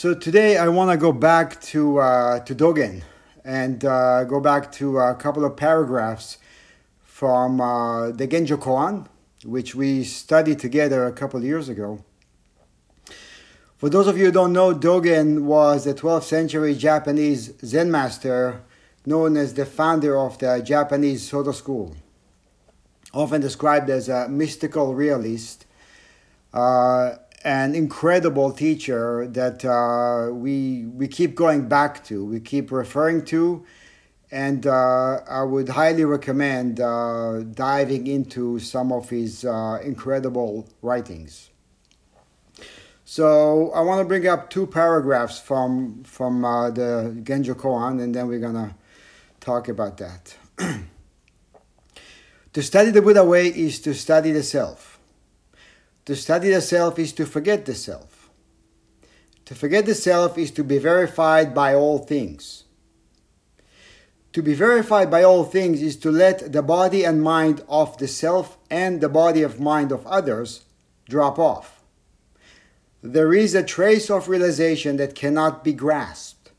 So today I want to go back to uh, to Dogen and uh, go back to a couple of paragraphs from uh, the Genjo Koan, which we studied together a couple of years ago. For those of you who don't know, Dogen was a 12th century Japanese Zen master known as the founder of the Japanese Soto school, often described as a mystical realist. Uh, an incredible teacher that uh, we we keep going back to, we keep referring to, and uh, I would highly recommend uh, diving into some of his uh, incredible writings. So I want to bring up two paragraphs from from uh, the Genjo Koan, and then we're gonna talk about that. to study the Buddha way is to study the self. To study the self is to forget the self. To forget the self is to be verified by all things. To be verified by all things is to let the body and mind of the self and the body of mind of others drop off. There is a trace of realization that cannot be grasped.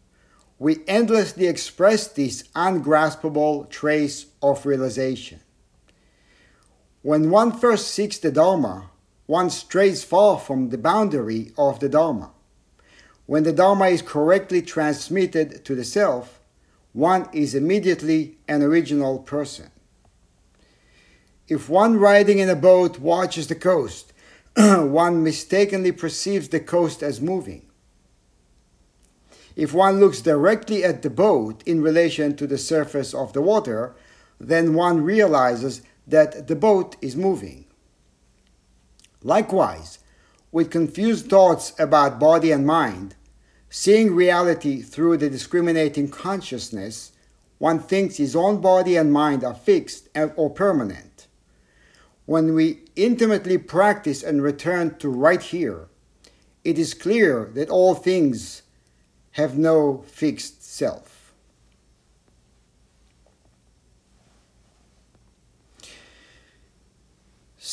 We endlessly express this ungraspable trace of realization. When one first seeks the Dharma, one strays far from the boundary of the Dharma. When the Dharma is correctly transmitted to the self, one is immediately an original person. If one riding in a boat watches the coast, one mistakenly perceives the coast as moving. If one looks directly at the boat in relation to the surface of the water, then one realizes that the boat is moving. Likewise, with confused thoughts about body and mind, seeing reality through the discriminating consciousness, one thinks his own body and mind are fixed or permanent. When we intimately practice and return to right here, it is clear that all things have no fixed self.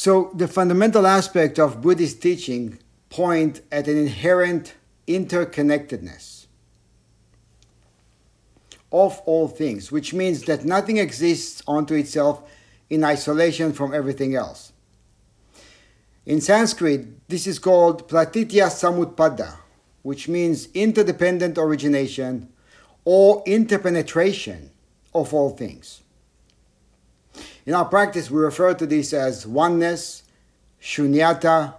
So the fundamental aspect of Buddhist teaching point at an inherent interconnectedness of all things, which means that nothing exists unto itself in isolation from everything else. In Sanskrit, this is called pratitya samutpada, which means interdependent origination or interpenetration of all things. In our practice, we refer to this as oneness, shunyata,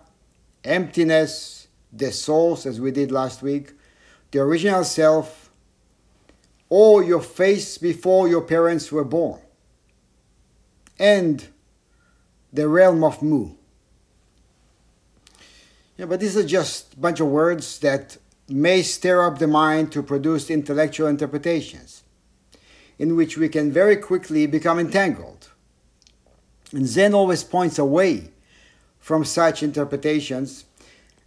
emptiness, the source, as we did last week, the original self, or your face before your parents were born, and the realm of Mu. Yeah, but these are just a bunch of words that may stir up the mind to produce intellectual interpretations, in which we can very quickly become entangled. And Zen always points away from such interpretations,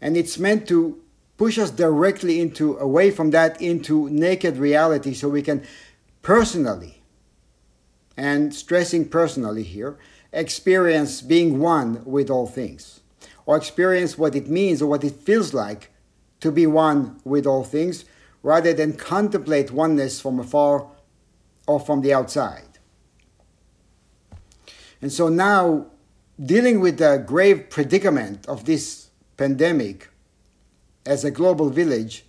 and it's meant to push us directly into away from that into naked reality so we can personally and stressing personally here experience being one with all things. Or experience what it means or what it feels like to be one with all things rather than contemplate oneness from afar or from the outside and so now, dealing with the grave predicament of this pandemic as a global village,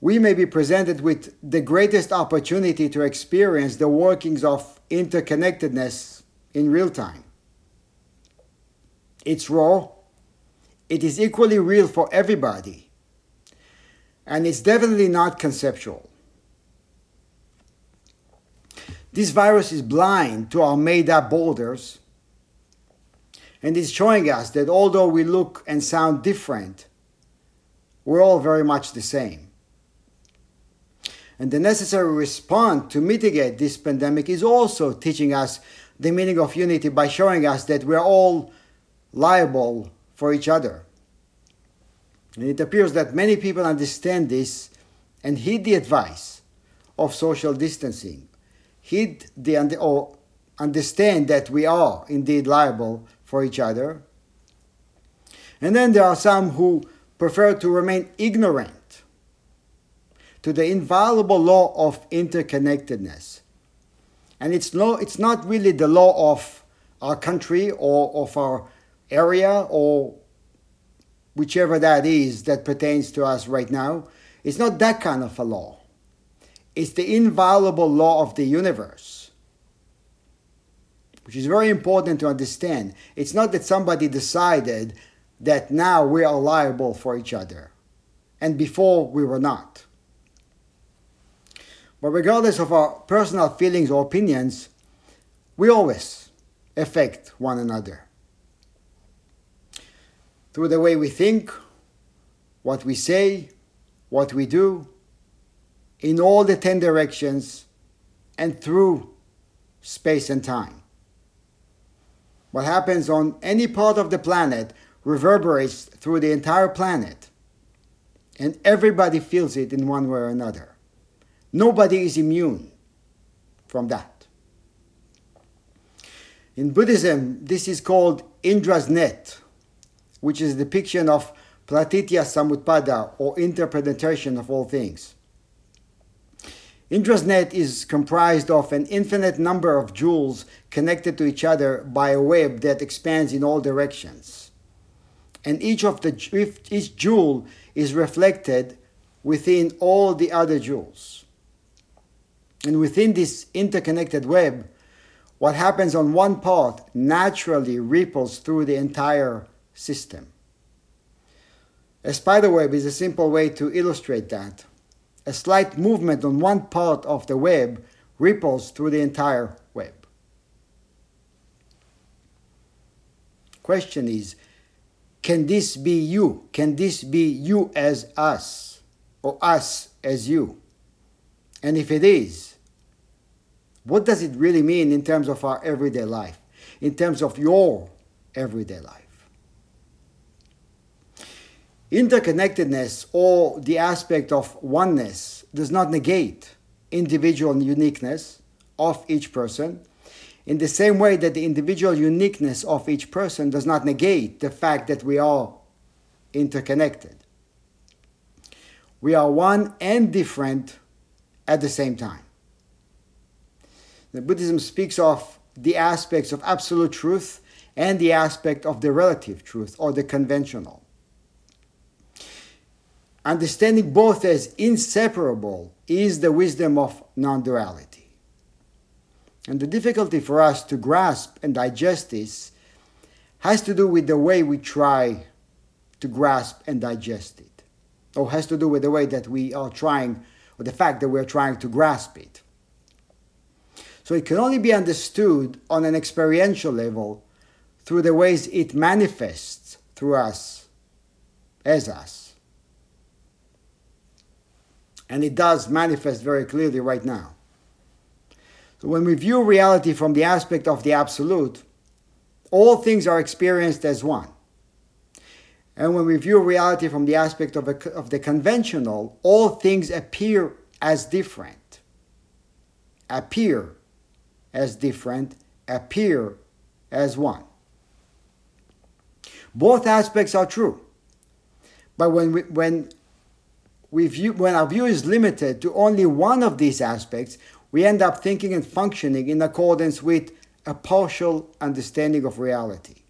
we may be presented with the greatest opportunity to experience the workings of interconnectedness in real time. It's raw, it is equally real for everybody, and it's definitely not conceptual. This virus is blind to our made up borders and is showing us that although we look and sound different, we're all very much the same. And the necessary response to mitigate this pandemic is also teaching us the meaning of unity by showing us that we're all liable for each other. And it appears that many people understand this and heed the advice of social distancing heed the or understand that we are indeed liable for each other. And then there are some who prefer to remain ignorant to the inviolable law of interconnectedness. And it's, no, it's not really the law of our country or of our area or whichever that is that pertains to us right now. It's not that kind of a law. It's the inviolable law of the universe, which is very important to understand. It's not that somebody decided that now we are liable for each other, and before we were not. But regardless of our personal feelings or opinions, we always affect one another. Through the way we think, what we say, what we do, in all the ten directions, and through space and time. What happens on any part of the planet reverberates through the entire planet, and everybody feels it in one way or another. Nobody is immune from that. In Buddhism, this is called Indra's net, which is a depiction of Pratitya Samutpada or interpenetration of all things. Indra's net is comprised of an infinite number of jewels connected to each other by a web that expands in all directions. And each of the each jewel is reflected within all the other jewels. And within this interconnected web, what happens on one part naturally ripples through the entire system. A spider web is a simple way to illustrate that. A slight movement on one part of the web ripples through the entire web. Question is can this be you? Can this be you as us or us as you? And if it is, what does it really mean in terms of our everyday life, in terms of your everyday life? Interconnectedness or the aspect of oneness does not negate individual uniqueness of each person, in the same way that the individual uniqueness of each person does not negate the fact that we are interconnected. We are one and different at the same time. The Buddhism speaks of the aspects of absolute truth and the aspect of the relative truth or the conventional. Understanding both as inseparable is the wisdom of non duality. And the difficulty for us to grasp and digest this has to do with the way we try to grasp and digest it, or has to do with the way that we are trying, or the fact that we are trying to grasp it. So it can only be understood on an experiential level through the ways it manifests through us as us. And it does manifest very clearly right now. So when we view reality from the aspect of the absolute, all things are experienced as one. And when we view reality from the aspect of, a, of the conventional, all things appear as different. Appear as different, appear as one. Both aspects are true. But when, we, when we view, when our view is limited to only one of these aspects, we end up thinking and functioning in accordance with a partial understanding of reality.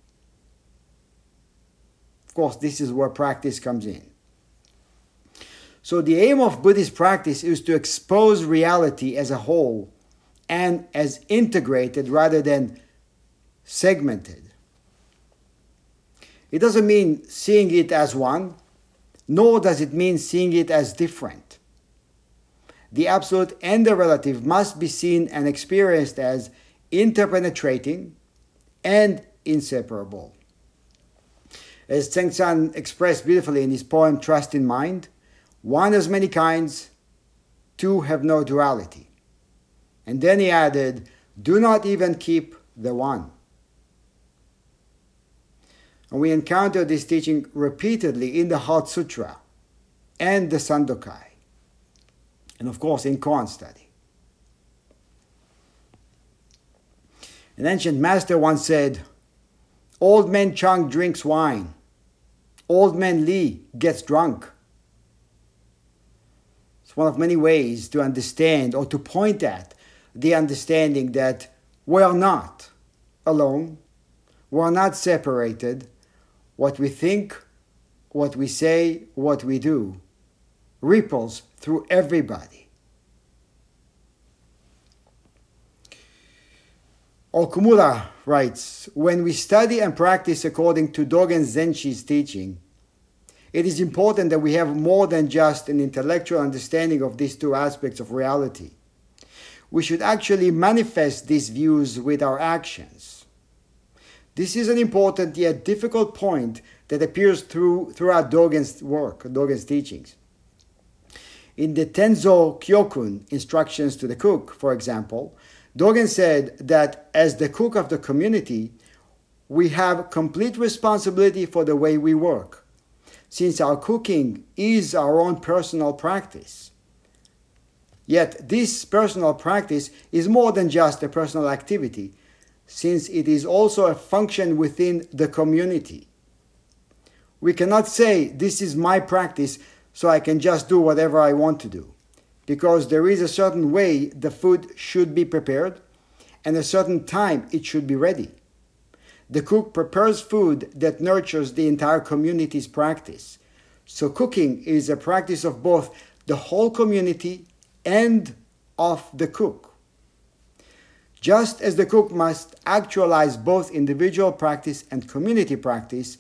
Of course, this is where practice comes in. So, the aim of Buddhist practice is to expose reality as a whole and as integrated rather than segmented. It doesn't mean seeing it as one, nor does it mean seeing it as different. The absolute and the relative must be seen and experienced as interpenetrating and inseparable. As Seng-ts'an expressed beautifully in his poem Trust in Mind, one has many kinds, two have no duality. And then he added, Do not even keep the one. And we encounter this teaching repeatedly in the Heart Sutra and the Sandokai, and of course in koan study. An ancient master once said, Old man Chang drinks wine, old man Li gets drunk. It's one of many ways to understand or to point at the understanding that we are not alone, we are not separated. What we think, what we say, what we do ripples through everybody. Okumura writes When we study and practice according to Dogen Zenji's teaching, it is important that we have more than just an intellectual understanding of these two aspects of reality. We should actually manifest these views with our actions. This is an important yet difficult point that appears through, throughout Dogen's work, Dogen's teachings. In the Tenzo Kyokun, Instructions to the Cook, for example, Dogen said that as the cook of the community, we have complete responsibility for the way we work since our cooking is our own personal practice. Yet, this personal practice is more than just a personal activity, since it is also a function within the community. We cannot say, This is my practice, so I can just do whatever I want to do, because there is a certain way the food should be prepared and a certain time it should be ready. The cook prepares food that nurtures the entire community's practice. So, cooking is a practice of both the whole community and of the cook. Just as the cook must actualize both individual practice and community practice,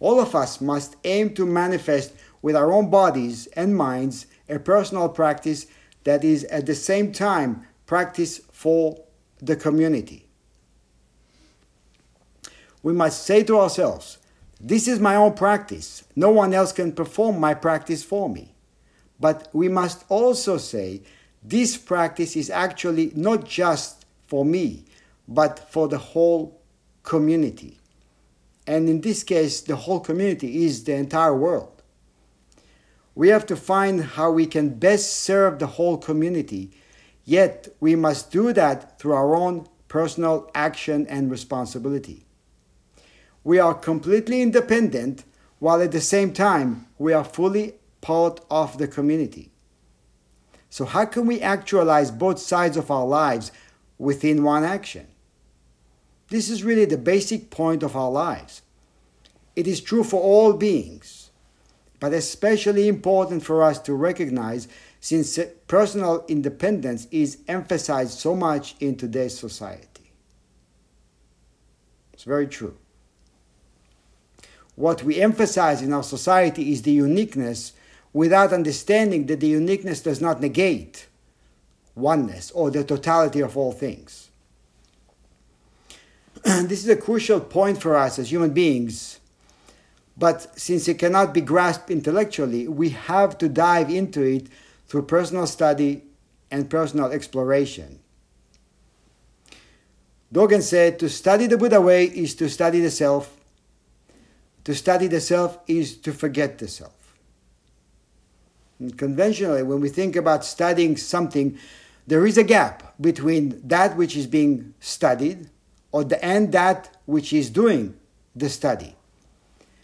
all of us must aim to manifest with our own bodies and minds a personal practice that is at the same time practice for the community we must say to ourselves, This is my own practice. No one else can perform my practice for me. But we must also say, This practice is actually not just for me, but for the whole community. And in this case, the whole community is the entire world. We have to find how we can best serve the whole community, yet we must do that through our own personal action and responsibility we are completely independent while at the same time we are fully part of the community. So, how can we actualize both sides of our lives within one action? This is really the basic point of our lives. It is true for all beings, but especially important for us to recognize since personal independence is emphasized so much in today's society. It's very true what we emphasize in our society is the uniqueness without understanding that the uniqueness does not negate oneness or the totality of all things. this is a crucial point for us as human beings, but since it cannot be grasped intellectually, we have to dive into it through personal study and personal exploration. Dogen said, To study the Buddha way is to study the self to study the self is to forget the self. And conventionally, when we think about studying something, there is a gap between that which is being studied or the, and that which is doing the study.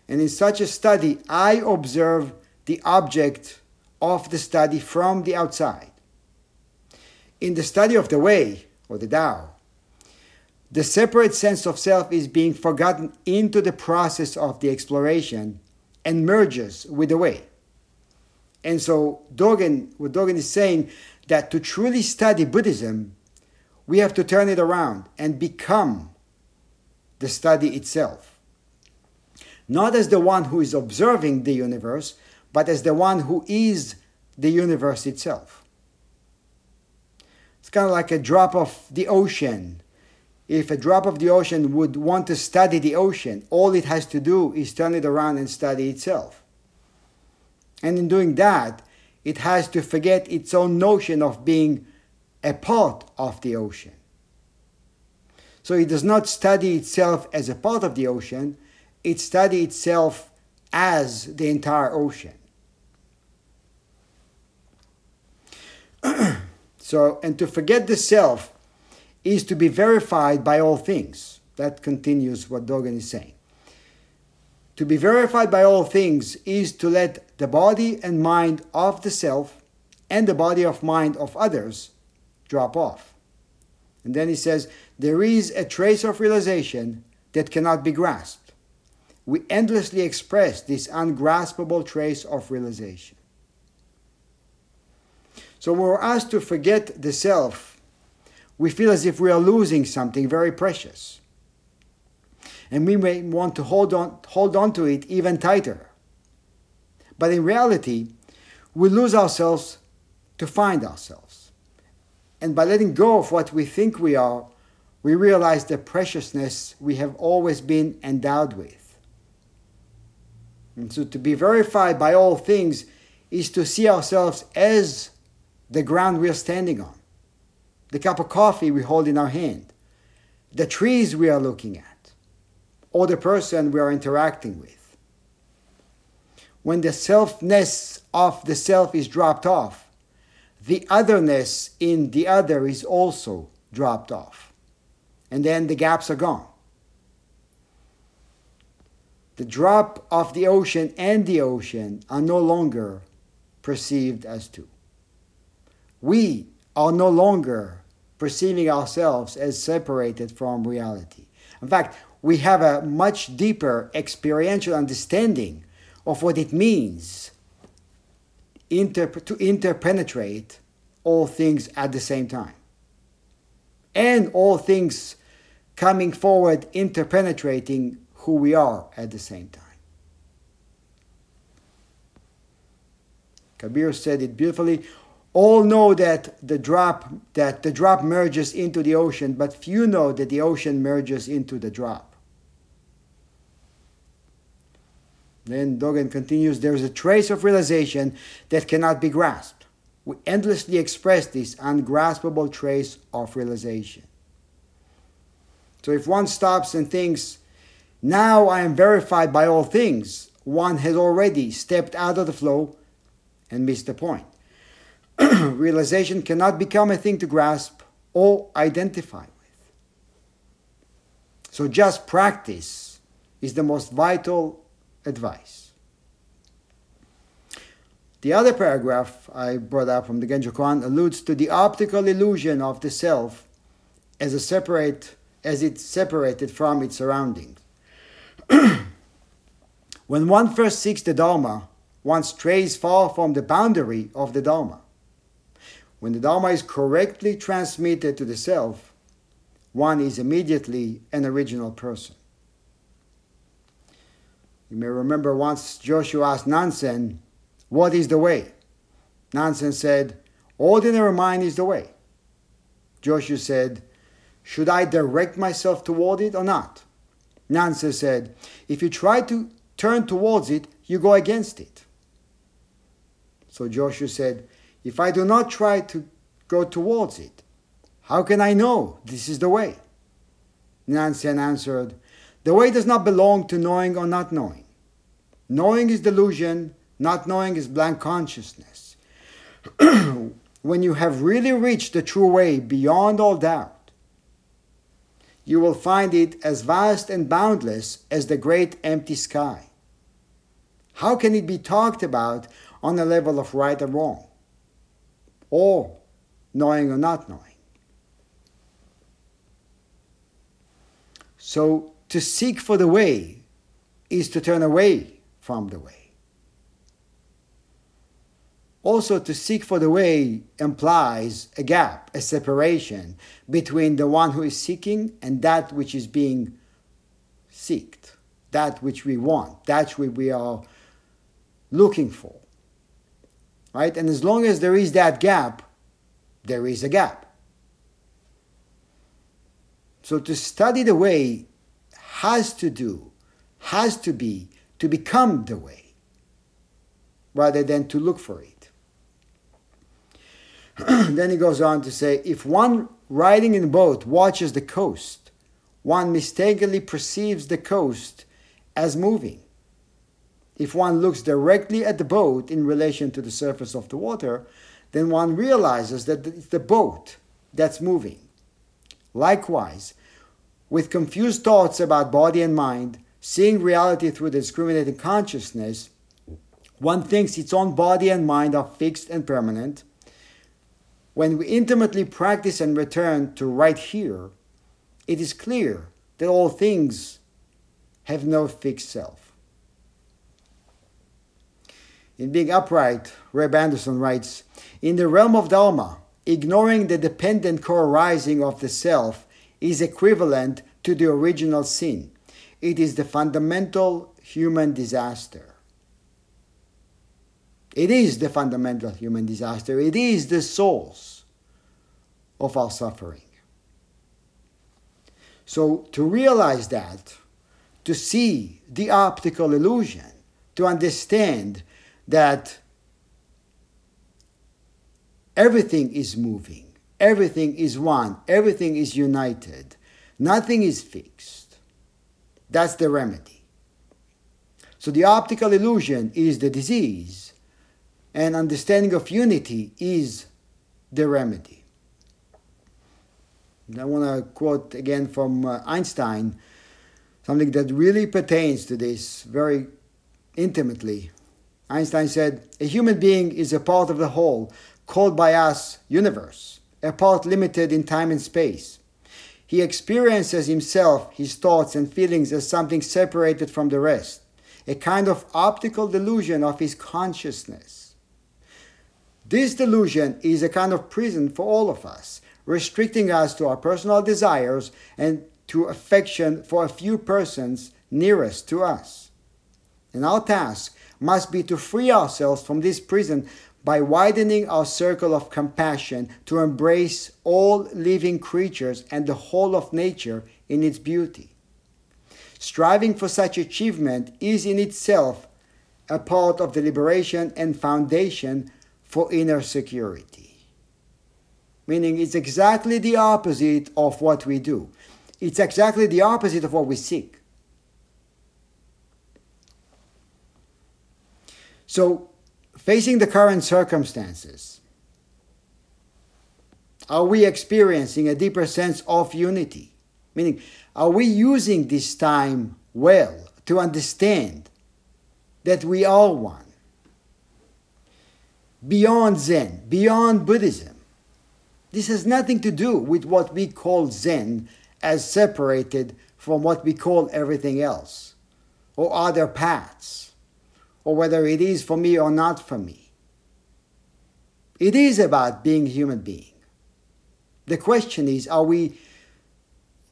And in such a study, I observe the object of the study from the outside. In the study of the way, or the Tao, the separate sense of self is being forgotten into the process of the exploration and merges with the way. And so Dogen, what Dogen is saying, that to truly study Buddhism, we have to turn it around and become the study itself. Not as the one who is observing the universe, but as the one who is the universe itself. It's kind of like a drop of the ocean if a drop of the ocean would want to study the ocean, all it has to do is turn it around and study itself. And in doing that, it has to forget its own notion of being a part of the ocean. So it does not study itself as a part of the ocean, it studies itself as the entire ocean. so, and to forget the self is to be verified by all things. That continues what Dogen is saying. To be verified by all things is to let the body and mind of the self and the body of mind of others drop off. And then he says, there is a trace of realization that cannot be grasped. We endlessly express this ungraspable trace of realization. So when we're asked to forget the self, we feel as if we are losing something very precious. And we may want to hold on, hold on to it even tighter. But in reality, we lose ourselves to find ourselves. And by letting go of what we think we are, we realize the preciousness we have always been endowed with. And so to be verified by all things is to see ourselves as the ground we are standing on, the cup of coffee we hold in our hand, the trees we are looking at, or the person we are interacting with. When the selfness of the self is dropped off, the otherness in the other is also dropped off. And then the gaps are gone. The drop of the ocean and the ocean are no longer perceived as two we are no longer perceiving ourselves as separated from reality. In fact, we have a much deeper experiential understanding of what it means to interpenetrate all things at the same time. And all things coming forward, interpenetrating who we are at the same time. Kabir said it beautifully all know that the drop that the drop merges into the ocean, but few know that the ocean merges into the drop. Then Dogen continues, there is a trace of realization that cannot be grasped. We endlessly express this ungraspable trace of realization. So if one stops and thinks, now I am verified by all things, one has already stepped out of the flow and missed the point. realization cannot become a thing to grasp or identify with. So just practice is the most vital advice. The other paragraph I brought up from the Genjo Koan alludes to the optical illusion of the self as a separate as it's separated from its surroundings. when one first seeks the Dharma, one strays far from the boundary of the Dharma. When the Dharma is correctly transmitted to the self, one is immediately an original person. You may remember once Joshu asked Nansen, What is the way? Nansen said, Ordinary mind is the way. Joshu said, Should I direct myself toward it or not? Nansen said, If you try to turn towards it, you go against it. So Joshu said, if I do not try to go towards it? How can I know this is the way? Nansen answered, The way does not belong to knowing or not knowing. Knowing is delusion, not knowing is blank consciousness. when you have really reached the true way beyond all doubt, you will find it as vast and boundless as the great empty sky. How can it be talked about on the level of right and wrong? or knowing or not knowing. So to seek for the way is to turn away from the way. Also, to seek for the way implies a gap, a separation between the one who is seeking and that which is being seeked, that which we want, that which we are looking for right? And as long as there is that gap, there is a gap. So to study the way has to do, has to be, to become the way, rather than to look for it. then he goes on to say if one riding in a boat watches the coast, one mistakenly perceives the coast as moving if one looks directly at the boat in relation to the surface of the water, then one realizes that it's the boat that's moving. Likewise, with confused thoughts about body and mind, seeing reality through discriminating consciousness, one thinks its own body and mind are fixed and permanent, when we intimately practice and return to right here, it is clear that all things have no fixed self. In Being Upright, Reb Anderson writes In the realm of Dharma, ignoring the dependent co arising of the self is equivalent to the original sin. It is the fundamental human disaster. It is the fundamental human disaster. It is the source of our suffering. So, to realize that, to see the optical illusion, to understand that everything is moving, everything is one, everything is united, nothing is fixed. That's the remedy. So, the optical illusion is the disease and understanding of unity is the remedy. And I want to quote again from uh, Einstein something that really pertains to this very intimately. Einstein said, A human being is a part of the whole, called by us universe, a part limited in time and space. He experiences himself, his thoughts and feelings as something separated from the rest, a kind of optical delusion of his consciousness. This delusion is a kind of prison for all of us, restricting us to our personal desires and to affection for a few persons nearest to us. And our task must be to free ourselves from this prison by widening our circle of compassion to embrace all living creatures and the whole of nature in its beauty. Striving for such achievement is in itself a part of the liberation and foundation for inner security. Meaning, it's exactly the opposite of what we do, it's exactly the opposite of what we seek. So, facing the current circumstances, are we experiencing a deeper sense of unity? Meaning, are we using this time well to understand that we are one? beyond Zen, beyond Buddhism. This has nothing to do with what we call Zen as separated from what we call everything else, or other paths, or whether it is for me or not for me. It is about being a human being. The question is are we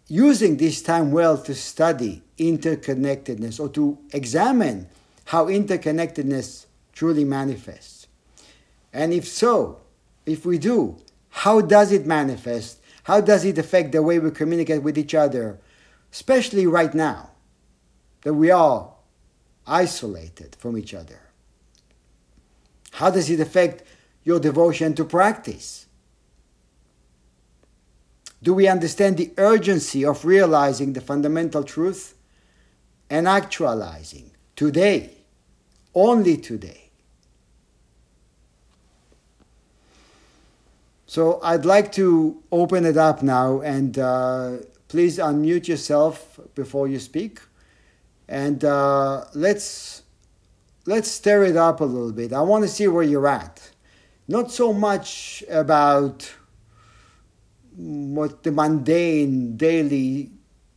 using this time well to study interconnectedness or to examine how interconnectedness truly manifests? And if so, if we do, how does it manifest? How does it affect the way we communicate with each other, especially right now that we are isolated from each other? How does it affect your devotion to practice? Do we understand the urgency of realizing the fundamental truth and actualizing today, only today? So I'd like to open it up now and uh, please unmute yourself before you speak. And uh, let's, let's stir it up a little bit. I want to see where you're at. Not so much about what the mundane daily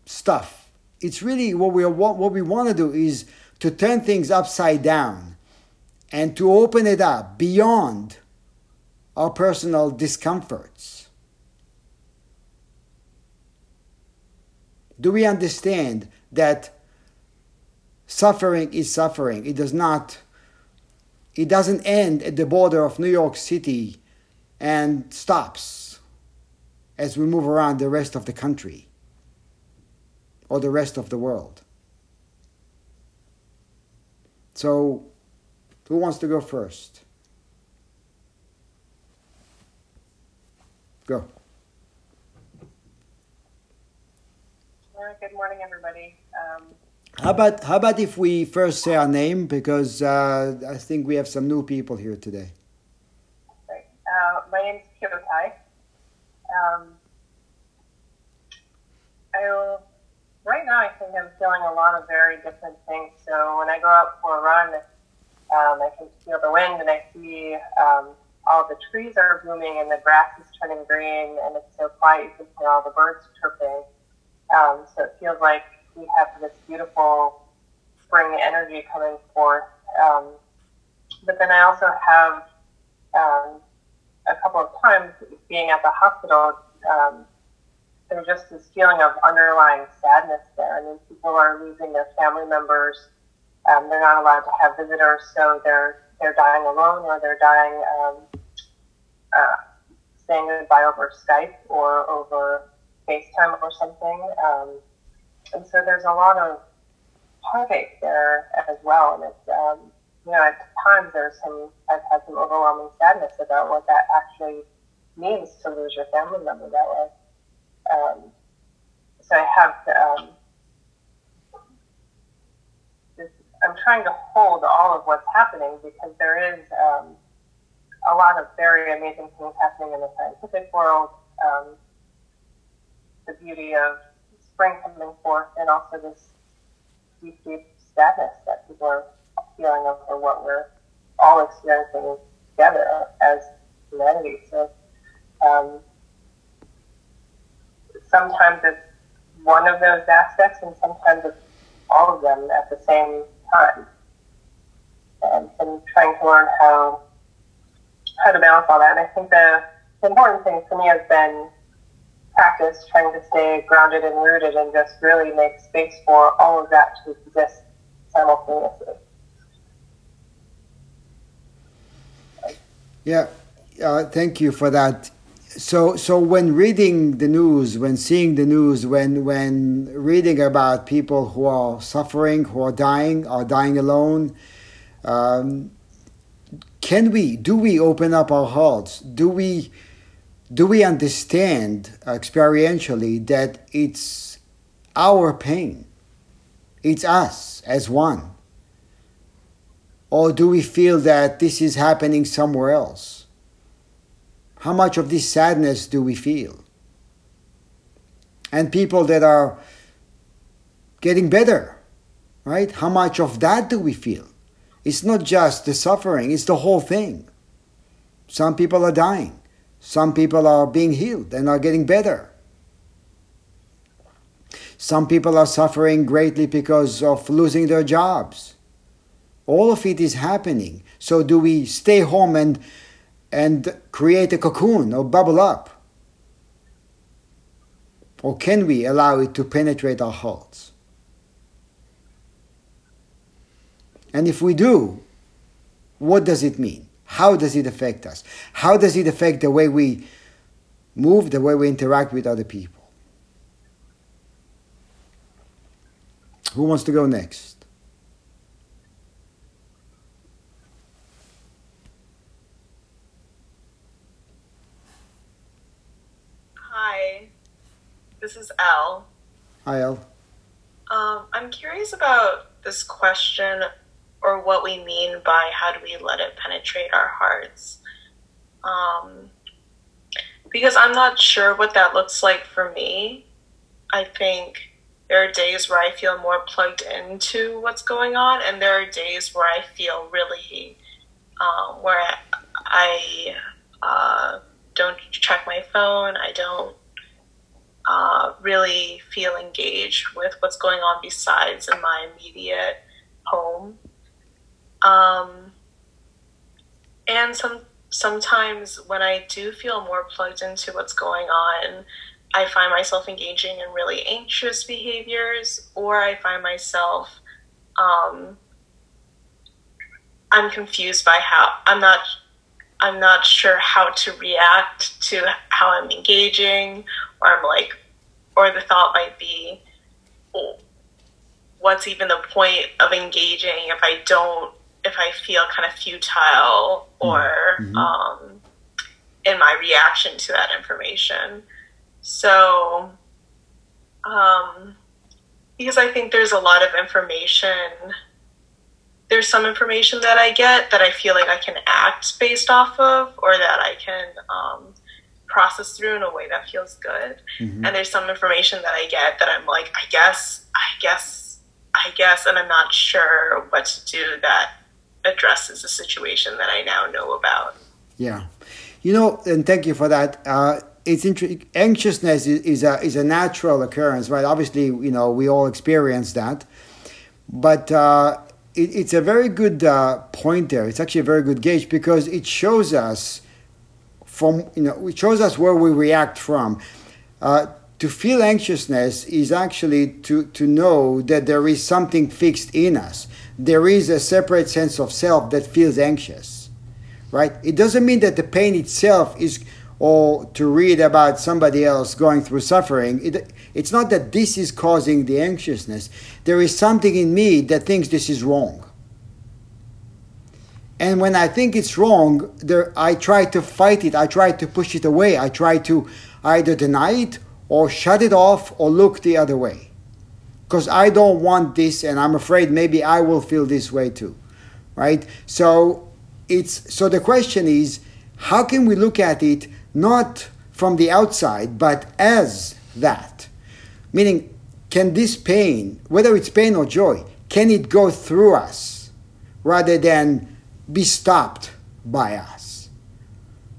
stuff. It's really what we, what we want to do is to turn things upside down and to open it up beyond our personal discomforts? Do we understand that suffering is suffering? It does not it doesn't end at the border of New York City and stops as we move around the rest of the country or the rest of the world. So, who wants to go first? Go. Good morning, everybody. Um, how about how about if we first say our name because uh, I think we have some new people here today. Uh, my name is Kyotai. Um, I right now I think I'm feeling a lot of very different things. So when I go out for a run, um, I can feel the wind and I see um, all the trees are blooming and the grass is turning green and it's so quiet you can hear all the birds chirping. Um, so it feels like we have this beautiful spring energy coming forth. Um, but then I also have um, a couple of times being at the hospital, um, there's just this feeling of underlying sadness there. I mean, people are losing their family members. Um, they're not allowed to have visitors, so they're they're dying alone or they're dying um, uh, saying goodbye over Skype or over FaceTime or something. Um, and so there's a lot of heartache there as well. And it's, um, you know, at times there's some, I've had some overwhelming sadness about what that actually means to lose your family member that way. Um, so I have, um, this, I'm trying to hold all of what's happening because there is um, a lot of very amazing things happening in the scientific world. Um, the beauty of spring coming forth and also this deep, deep sadness that people are feeling over what we're all experiencing together as humanity. So um, sometimes it's one of those aspects, and sometimes it's all of them at the same time. And, and trying to learn how how to balance all that. And I think the, the important thing for me has been practice, trying to stay grounded and rooted, and just really make space for all of that to exist simultaneously. Yeah, uh, thank you for that. So, so when reading the news, when seeing the news, when when reading about people who are suffering, who are dying, are dying alone, um, can we? Do we open up our hearts? Do we? Do we understand uh, experientially that it's our pain? It's us as one. Or do we feel that this is happening somewhere else? How much of this sadness do we feel? And people that are getting better, right? How much of that do we feel? It's not just the suffering, it's the whole thing. Some people are dying, some people are being healed and are getting better. Some people are suffering greatly because of losing their jobs. All of it is happening. So do we stay home and and create a cocoon or bubble up? Or can we allow it to penetrate our hearts? And if we do, what does it mean? How does it affect us? How does it affect the way we move, the way we interact with other people? Who wants to go next? Hi, this is Elle. Hi, Elle. Um, I'm curious about this question or what we mean by how do we let it penetrate our hearts. Um, because I'm not sure what that looks like for me. I think there are days where I feel more plugged into what's going on, and there are days where I feel really, um, where I uh, don't check my phone, I don't uh, really feel engaged with what's going on besides in my immediate home. Um, and some sometimes when I do feel more plugged into what's going on, I find myself engaging in really anxious behaviors, or I find myself um, I'm confused by how I'm not I'm not sure how to react to how I'm engaging, or I'm like, or the thought might be, oh, what's even the point of engaging if I don't if I feel kind of futile or mm-hmm. um, in my reaction to that information. So, um, because I think there's a lot of information, there's some information that I get that I feel like I can act based off of or that I can um, process through in a way that feels good. Mm-hmm. And there's some information that I get that I'm like, I guess, I guess, I guess, and I'm not sure what to do that addresses a situation that I now know about. Yeah. You know, and thank you for that. Uh, it's inter- anxiousness is, is, a is a natural occurrence, right? Obviously, you know we all experience that, but uh, it, it's a very good uh, pointer. It's actually a very good gauge because it shows us from you know it shows us where we react from. Uh, to feel anxiousness is actually to, to know that there is something fixed in us. There is a separate sense of self that feels anxious, right? It doesn't mean that the pain itself is, or to read about somebody else going through suffering. It, it's not that this is causing the anxiousness. There is something in me that thinks this is wrong. And when I think it's wrong, there, I try to fight it. I try to push it away. I try to either deny it or shut it off or look the other way. Because I don't want this and I'm afraid maybe I will feel this way too. Right? So it's so the question is how can we look at it not from the outside but as that? Meaning can this pain, whether it's pain or joy, can it go through us rather than be stopped by us?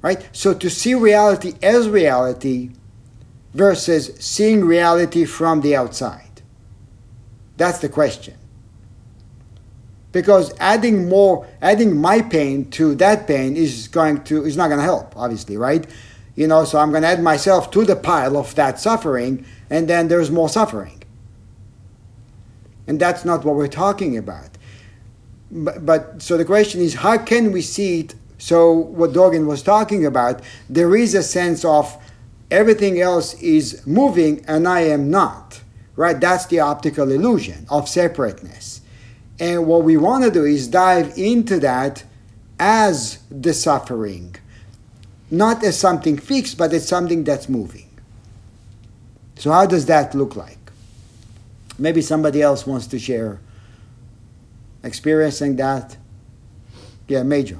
Right? So to see reality as reality versus seeing reality from the outside? That's the question. Because adding more, adding my pain to that pain is going to is not going to help, obviously, right? You know, so I'm going to add myself to the pile of that suffering, and then there's more suffering. And that's not what we're talking about. But, but so the question is, how can we see it? So what Dogen was talking about, there is a sense of everything else is moving and I am not. Right? That's the optical illusion of separateness. And what we want to do is dive into that as the suffering, not as something fixed, but as something that's moving. So, how does that look like? Maybe somebody else wants to share experiencing that. Yeah, Major.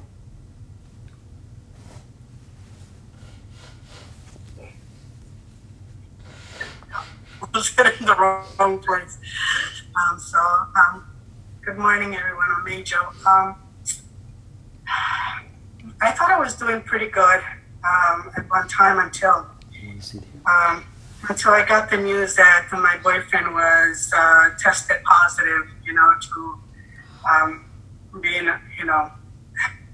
Was in the wrong place. Um, so, um, good morning, everyone. I'm Major. Um, I thought I was doing pretty good um, at one time until um, until I got the news that my boyfriend was uh, tested positive, you know, to um, being, you know,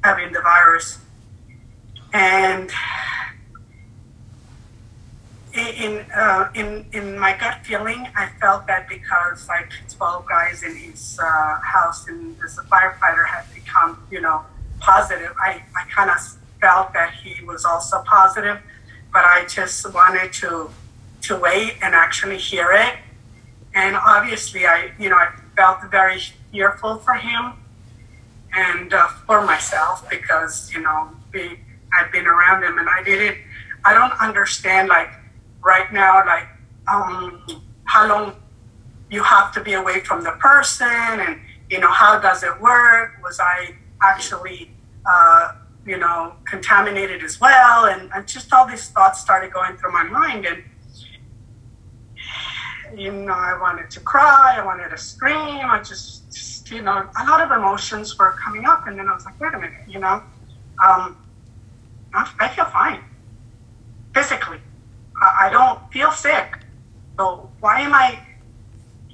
having the virus. And in uh, in in my gut feeling, I felt that because like 12 guys in his uh, house and a firefighter had become, you know, positive, I, I kind of felt that he was also positive, but I just wanted to to wait and actually hear it. And obviously, I you know I felt very fearful for him and uh, for myself because you know we, I've been around him and I didn't I don't understand like right now, like um, how long you have to be away from the person, and you know how does it work? Was I actually, uh, you know, contaminated as well? And, and just all these thoughts started going through my mind, and you know, I wanted to cry, I wanted to scream, I just, just you know, a lot of emotions were coming up, and then I was like, wait a minute, you know, um, I feel fine physically I don't feel sick. So why am I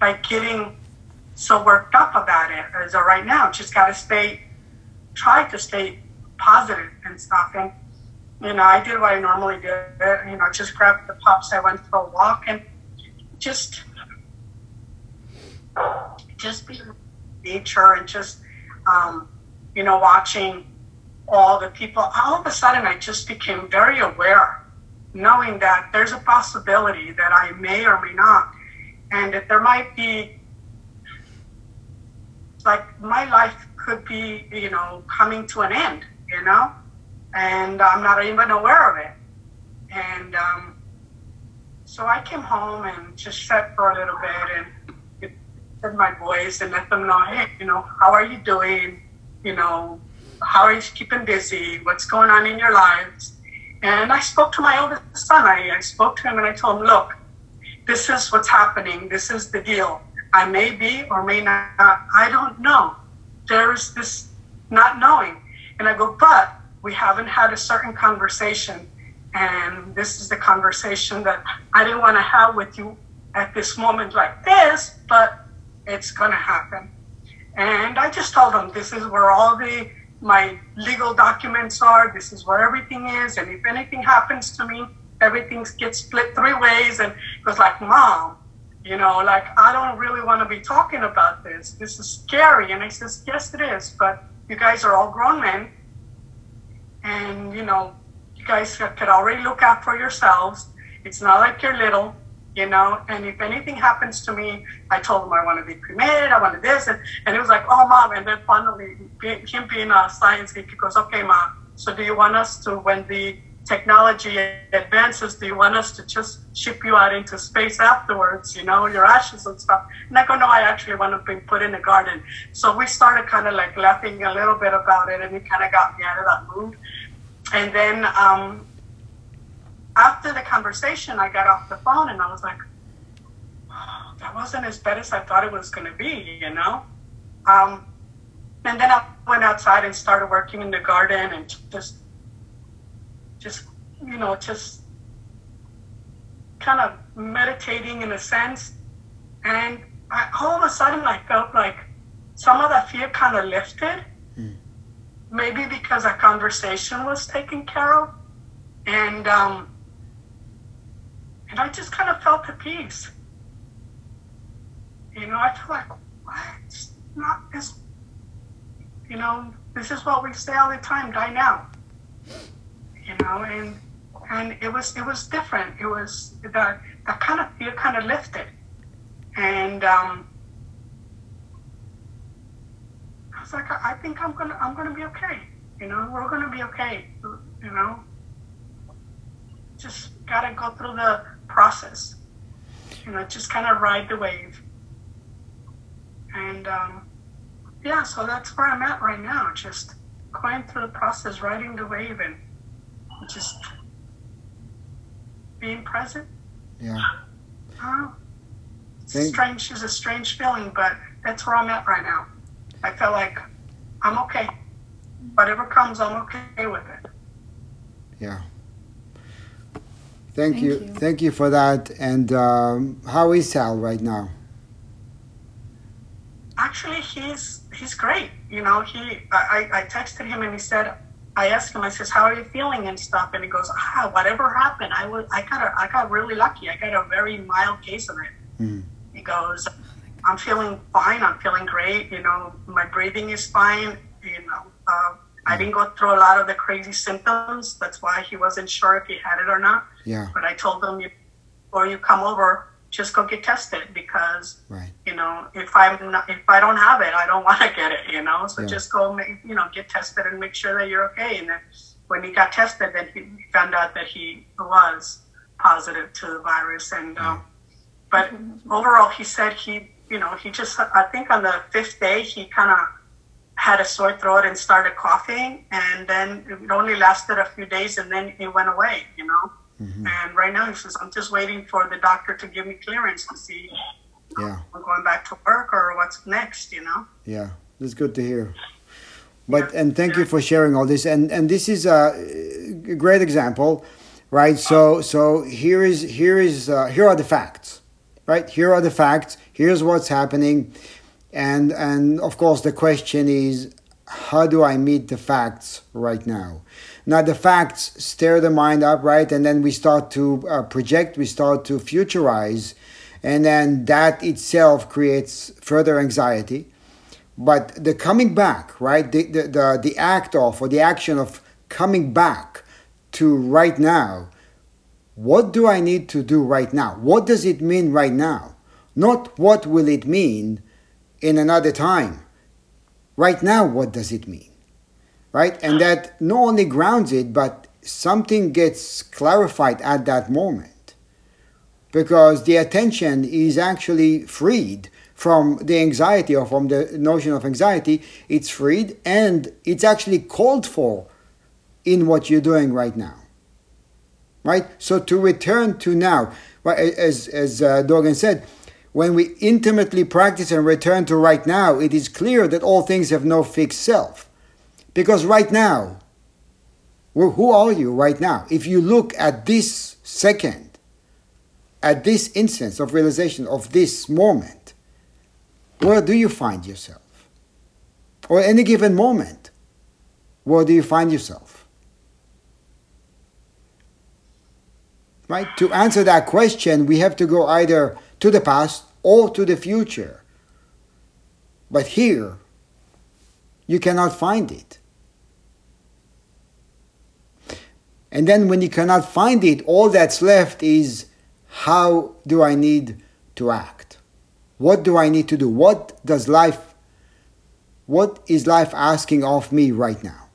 like getting so worked up about it as of right now? Just gotta stay, try to stay positive and stuff. And you know, I did what I normally do. You know, just grabbed the pups. I went for a walk and just, just be nature and just, um, you know, watching all the people. All of a sudden, I just became very aware knowing that there's a possibility that I may or may not, and that there might be, like, my life could be, you know, coming to an end, you know, and I'm not even aware of it. And um, so I came home and just sat for a little bit and with my boys and let them know, hey, you know, how are you doing? You know, how are you keeping busy? What's going on in your lives? And I spoke to my oldest son. I, I spoke to him and I told him, look, this is what's happening. This is the deal. I may be or may not. I don't know. There is this not knowing. And I go, but we haven't had a certain conversation. And this is the conversation that I didn't want to have with you at this moment like this, but it's going to happen. And I just told them this is where all the my legal documents are. This is where everything is. And if anything happens to me, everything gets split three ways. And it was like, Mom, you know, like, I don't really want to be talking about this. This is scary. And I says, Yes, it is. But you guys are all grown men. And, you know, you guys could already look out for yourselves. It's not like you're little you know. And if anything happens to me, I told him I want to be cremated, I wanted this, and, and it was like, oh, mom. And then finally, him being a science geek, he goes, okay, mom. So do you want us to, when the technology advances, do you want us to just ship you out into space afterwards, you know, your ashes and stuff? And I go, no, I actually want to be put in a garden. So we started kind of like laughing a little bit about it, and it kind of got me out of that mood. And then um, after the conversation, I got off the phone and I was like, oh, that wasn't as bad as I thought it was going to be, you know? Um, and then I went outside and started working in the garden and just, just, you know, just kind of meditating in a sense. And I, all of a sudden, I felt like some of that fear kind of lifted. Mm. Maybe because a conversation was taken care of. And, um, and I just kind of felt at peace. You know, I feel like, what? It's not this, you know, this is what we say all the time, die now. You know, and and it was it was different. It was that that kind of fear kind of lifted. And um I was like, I think I'm gonna I'm gonna be okay. You know, we're gonna be okay. You know. Just gotta go through the process. You know, just kind of ride the wave. And um, yeah, so that's where I'm at right now. Just going through the process, riding the wave, and just being present. Yeah. Uh, it's strange. It's a strange feeling, but that's where I'm at right now. I feel like I'm okay. Whatever comes, I'm okay with it. Yeah. Thank, Thank you. you. Thank you for that. And um, how is Sal right now? Actually, he's he's great. You know, he I, I texted him and he said, I asked him, I says, how are you feeling and stuff? And he goes, ah, whatever happened, I was I got a, I got really lucky. I got a very mild case of it. Mm. He goes, I'm feeling fine. I'm feeling great. You know, my breathing is fine. You know, uh, I didn't go through a lot of the crazy symptoms. That's why he wasn't sure if he had it or not. Yeah. But I told him, before you come over, just go get tested because, right. you know, if I'm not, if I don't have it, I don't want to get it. You know, so yeah. just go, make, you know, get tested and make sure that you're okay. And then when he got tested, then he found out that he was positive to the virus. And um, but overall, he said he, you know, he just, I think on the fifth day, he kind of had a sore throat and started coughing, and then it only lasted a few days, and then it went away. You know. Mm-hmm. And right now he says, I'm just waiting for the doctor to give me clearance to see yeah. I'm going back to work or what's next, you know? Yeah, it's good to hear. But yeah. and thank yeah. you for sharing all this. And and this is a great example, right? So so here is here is uh, here are the facts, right? Here are the facts. Here's what's happening and and of course the question is how do i meet the facts right now? Now the facts stir the mind up right? And then we start to uh, project we start to futurize. And then that itself creates further anxiety. But the coming back right? The, the, the, the act of or the action of coming back to right now what do i need to do right now? What does it mean right now? Not what will it mean in another time. Right now, what does it mean? Right? And that not only grounds it, but something gets clarified at that moment. Because the attention is actually freed from the anxiety or from the notion of anxiety. It's freed and it's actually called for in what you're doing right now. Right? So to return to now, as, as uh, Dogen said, when we intimately practice and return to right now, it is clear that all things have no fixed self. Because right now, Well, who are you right now? If you look at this second, at this instance of realization of this moment, where do you find yourself? Or any given moment, where do you find yourself? Right? To answer that question, we have to go either to the past or to the future. But here, you cannot find it. And then when you cannot find it, all that's left is how do I need to act? What do I need to do? What does life, what is life asking of me right now?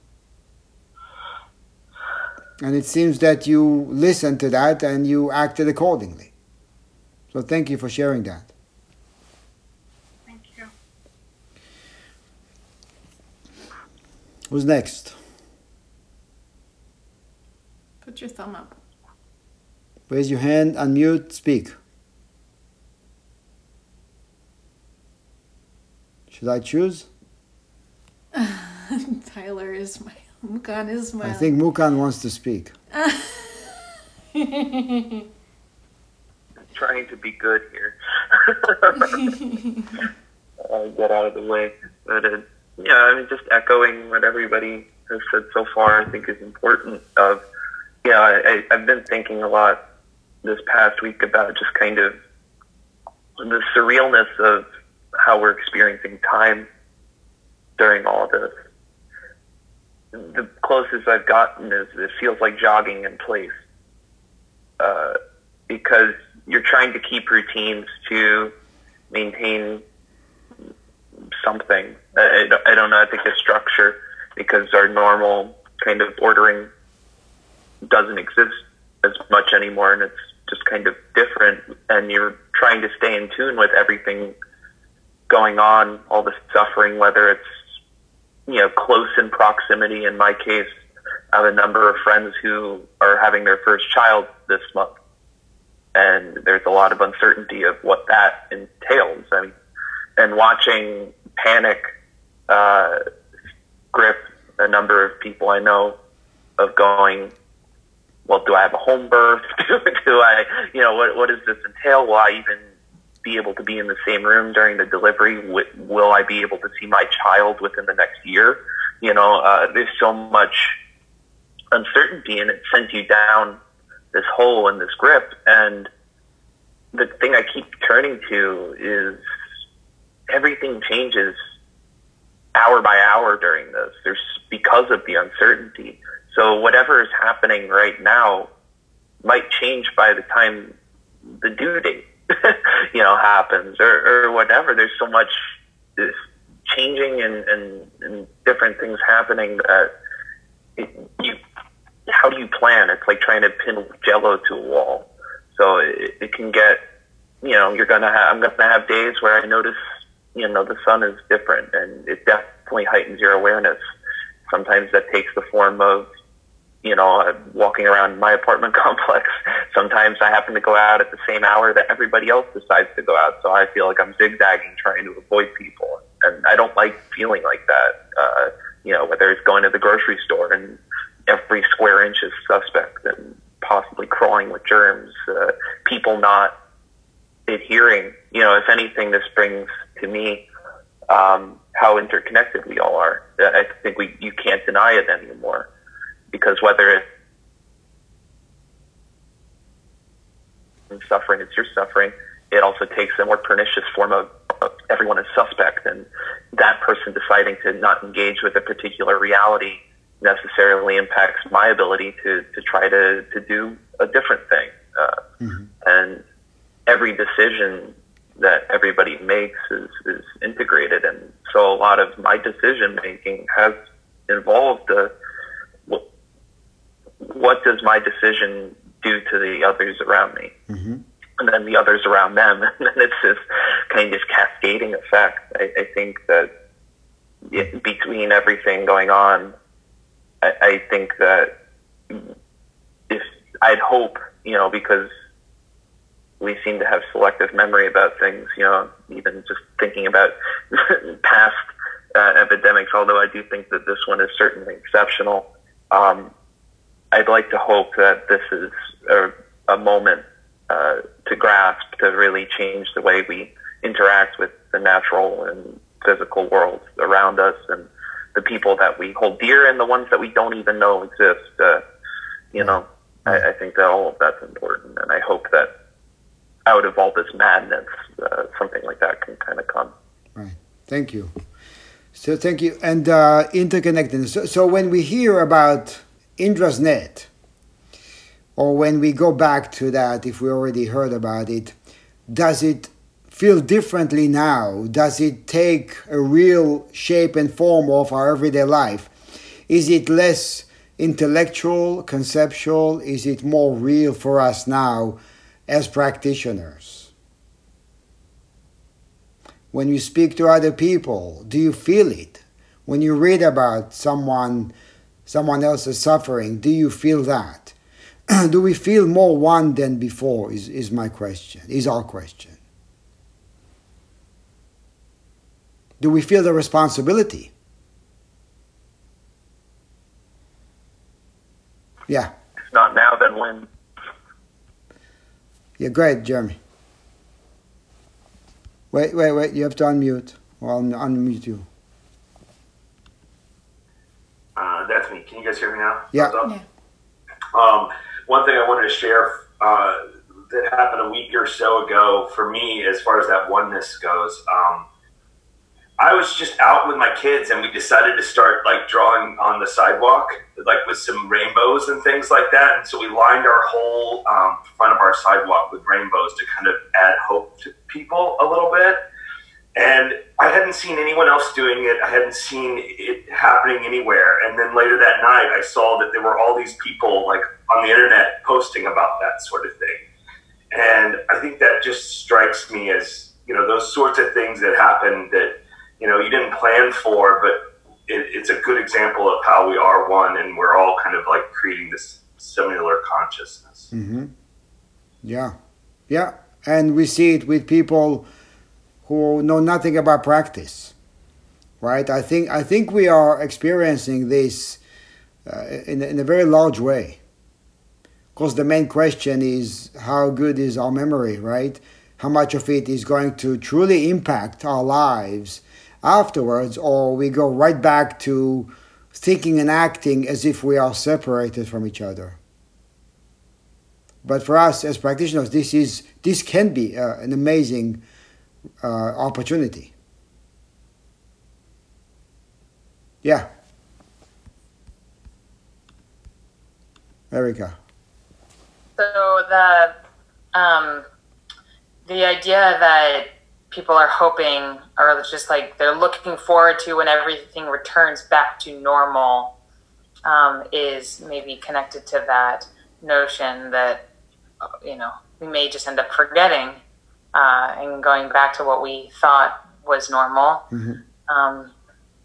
And it seems that you listened to that and you acted accordingly. So thank you for sharing that. Thank you. Who's next? Put your thumb up. Raise your hand, unmute, speak. Should I choose? Tyler is my Mukan is my I think Mukan wants to speak. trying to be good here. uh, get out of the way. But uh, yeah, I mean, just echoing what everybody has said so far, I think is important. Of yeah, I, I've been thinking a lot this past week about just kind of the surrealness of how we're experiencing time during all of this. The closest I've gotten is it feels like jogging in place. Uh, because you're trying to keep routines to maintain something. I, I don't know to think of structure because our normal kind of ordering doesn't exist as much anymore and it's just kind of different and you're trying to stay in tune with everything going on, all the suffering, whether it's, you know, close in proximity. In my case, I have a number of friends who are having their first child this month and there's a lot of uncertainty of what that entails. I mean, and watching panic uh, grip a number of people I know of going, well, do I have a home birth? do I, you know, what what does this entail? Will I even be able to be in the same room during the delivery? Will I be able to see my child within the next year? You know, uh, there's so much uncertainty, and it sends you down this hole and this grip. And the thing I keep turning to is everything changes hour by hour during this. There's because of the uncertainty. So whatever is happening right now might change by the time the due date, you know, happens or, or whatever. There's so much this changing and, and, and different things happening that it, you how do you plan? It's like trying to pin jello to a wall. So it, it can get, you know, you're gonna have, I'm gonna have days where I notice, you know, the sun is different and it definitely heightens your awareness. Sometimes that takes the form of, you know, walking around my apartment complex. Sometimes I happen to go out at the same hour that everybody else decides to go out. So I feel like I'm zigzagging trying to avoid people. And I don't like feeling like that. Uh, you know, whether it's going to the grocery store and every square inch is suspect and possibly crawling with germs. Uh, people not adhering. You know, if anything, this brings to me um, how interconnected we all are. I think we you can't deny it anymore because whether it's suffering, it's your suffering. It also takes a more pernicious form of, of everyone is suspect, and that person deciding to not engage with a particular reality necessarily impacts my ability to, to try to, to do a different thing. Uh, mm-hmm. And every decision that everybody makes is, is integrated. And so a lot of my decision making has involved the, what, what does my decision do to the others around me? Mm-hmm. And then the others around them. And then it's this kind of cascading effect. I, I think that it, between everything going on, I, I think that if I'd hope, you know, because we seem to have selective memory about things, you know, even just thinking about past uh, epidemics, although I do think that this one is certainly exceptional. Um, I'd like to hope that this is a, a moment uh, to grasp to really change the way we interact with the natural and physical world around us and the people that we hold dear and the ones that we don't even know exist. Uh, you know, I, I think that all of that's important, and I hope that out of all this madness, uh, something like that can kind of come. Right. Thank you. So thank you. And uh, interconnectedness. So, so when we hear about Indra's net, or when we go back to that, if we already heard about it, does it feel differently now? Does it take a real shape and form of our everyday life? Is it less intellectual, conceptual? Is it more real for us now as practitioners? When you speak to other people, do you feel it? When you read about someone someone else's suffering, do you feel that? do we feel more one than before is, is my question, is our question. Do we feel the responsibility? Yeah. If not now, then when? Yeah, great, Jeremy. Wait, wait, wait. You have to unmute. Or I'll unmute you. Uh, that's me. Can you guys hear me now? Yeah. Thumbs up? Um, one thing I wanted to share uh, that happened a week or so ago for me, as far as that oneness goes. Um, I was just out with my kids and we decided to start like drawing on the sidewalk, like with some rainbows and things like that. And so we lined our whole um, front of our sidewalk with rainbows to kind of add hope to people a little bit. And I hadn't seen anyone else doing it. I hadn't seen it happening anywhere. And then later that night, I saw that there were all these people like on the internet posting about that sort of thing. And I think that just strikes me as, you know, those sorts of things that happen that you know you didn't plan for, but it, it's a good example of how we are one, and we're all kind of like creating this similar consciousness. Mm-hmm. Yeah, yeah, and we see it with people who know nothing about practice, right? I think I think we are experiencing this uh, in in a very large way. Of course, the main question is how good is our memory, right? How much of it is going to truly impact our lives afterwards, or we go right back to thinking and acting as if we are separated from each other. But for us as practitioners, this is this can be uh, an amazing uh, opportunity. Yeah. Erica. So the um, the idea that people are hoping or just like they're looking forward to when everything returns back to normal um, is maybe connected to that notion that you know we may just end up forgetting uh, and going back to what we thought was normal Mm-hmm. um,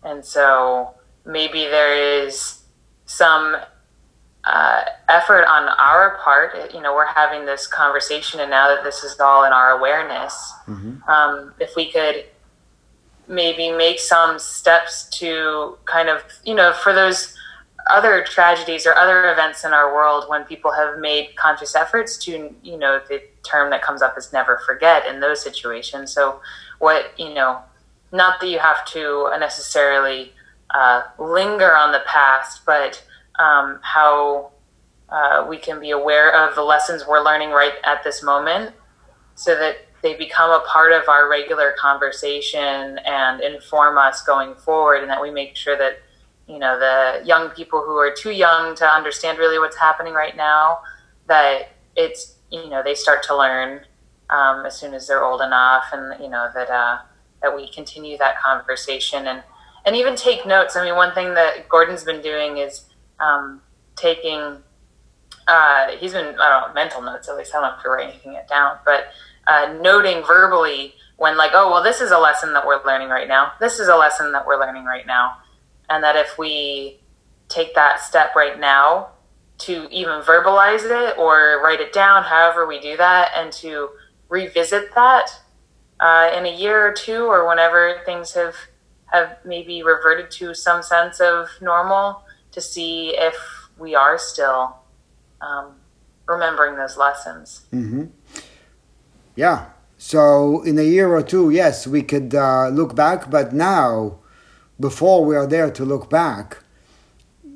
and so maybe there is some uh, effort on our part. You know, we're having this conversation, and now that this is all in our awareness, Mm-hmm. um, if we could maybe make some steps to kind of, you know, for those other tragedies or other events in our world when people have made conscious efforts to, you know, the term that comes up is never forget in those situations. So, what, you know, not that you have to necessarily uh, linger on the past, but um, how uh, we can be aware of the lessons we're learning right at this moment so that they become a part of our regular conversation and inform us going forward and that we make sure that you know the young people who are too young to understand really what's happening right now that it's you know they start to learn um, as soon as they're old enough and you know that uh, that we continue that conversation and and even take notes. I mean one thing that gordon's been doing is um, taking uh, he's been I don't know mental notes at least I don't know if you're writing it down, but uh, noting verbally when like oh well this is a lesson that we're learning right now. This is a lesson that we're learning right now. And that if we take that step right now to even verbalize it or write it down however we do that and to revisit that uh, in a year or two or whenever things have have maybe reverted to some sense of normal to see if we are still um, remembering those lessons. Mm-hmm. Yeah. So in a year or two, yes, we could uh, look back, but now, before we are there to look back,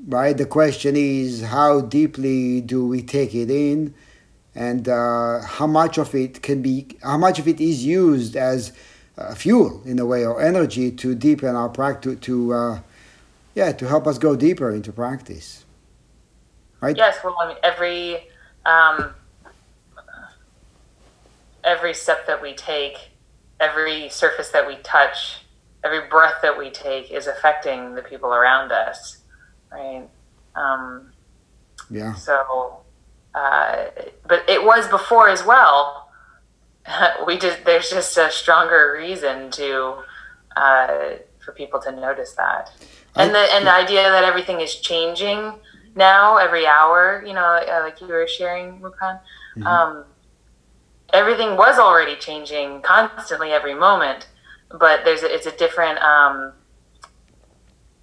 right? The question is how deeply do we take it in, and uh, how much of it can be, how much of it is used as uh, fuel in a way or energy to deepen our practice, to, uh, yeah, to help us go deeper into practice, right? Yes. Well, I mean, every um, every step that we take, every surface that we touch, every breath that we take is affecting the people around us, right? Um, yeah. So, uh, but it was before as well. we just there's just a stronger reason to uh, for people to notice that, and the and the idea that everything is changing now every hour. You know, uh, like you were sharing, Mukan. Mm-hmm. Um, everything was already changing constantly every moment, but there's a, it's a different um,